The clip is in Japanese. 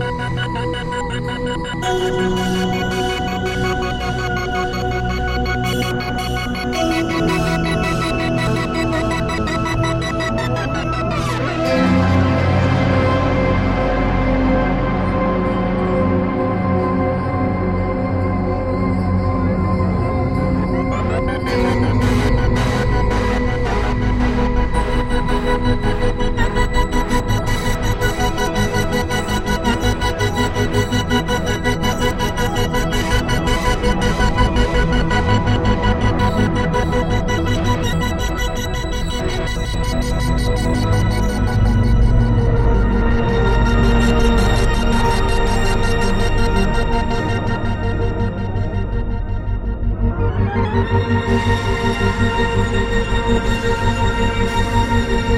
Thank you. ありがとうございました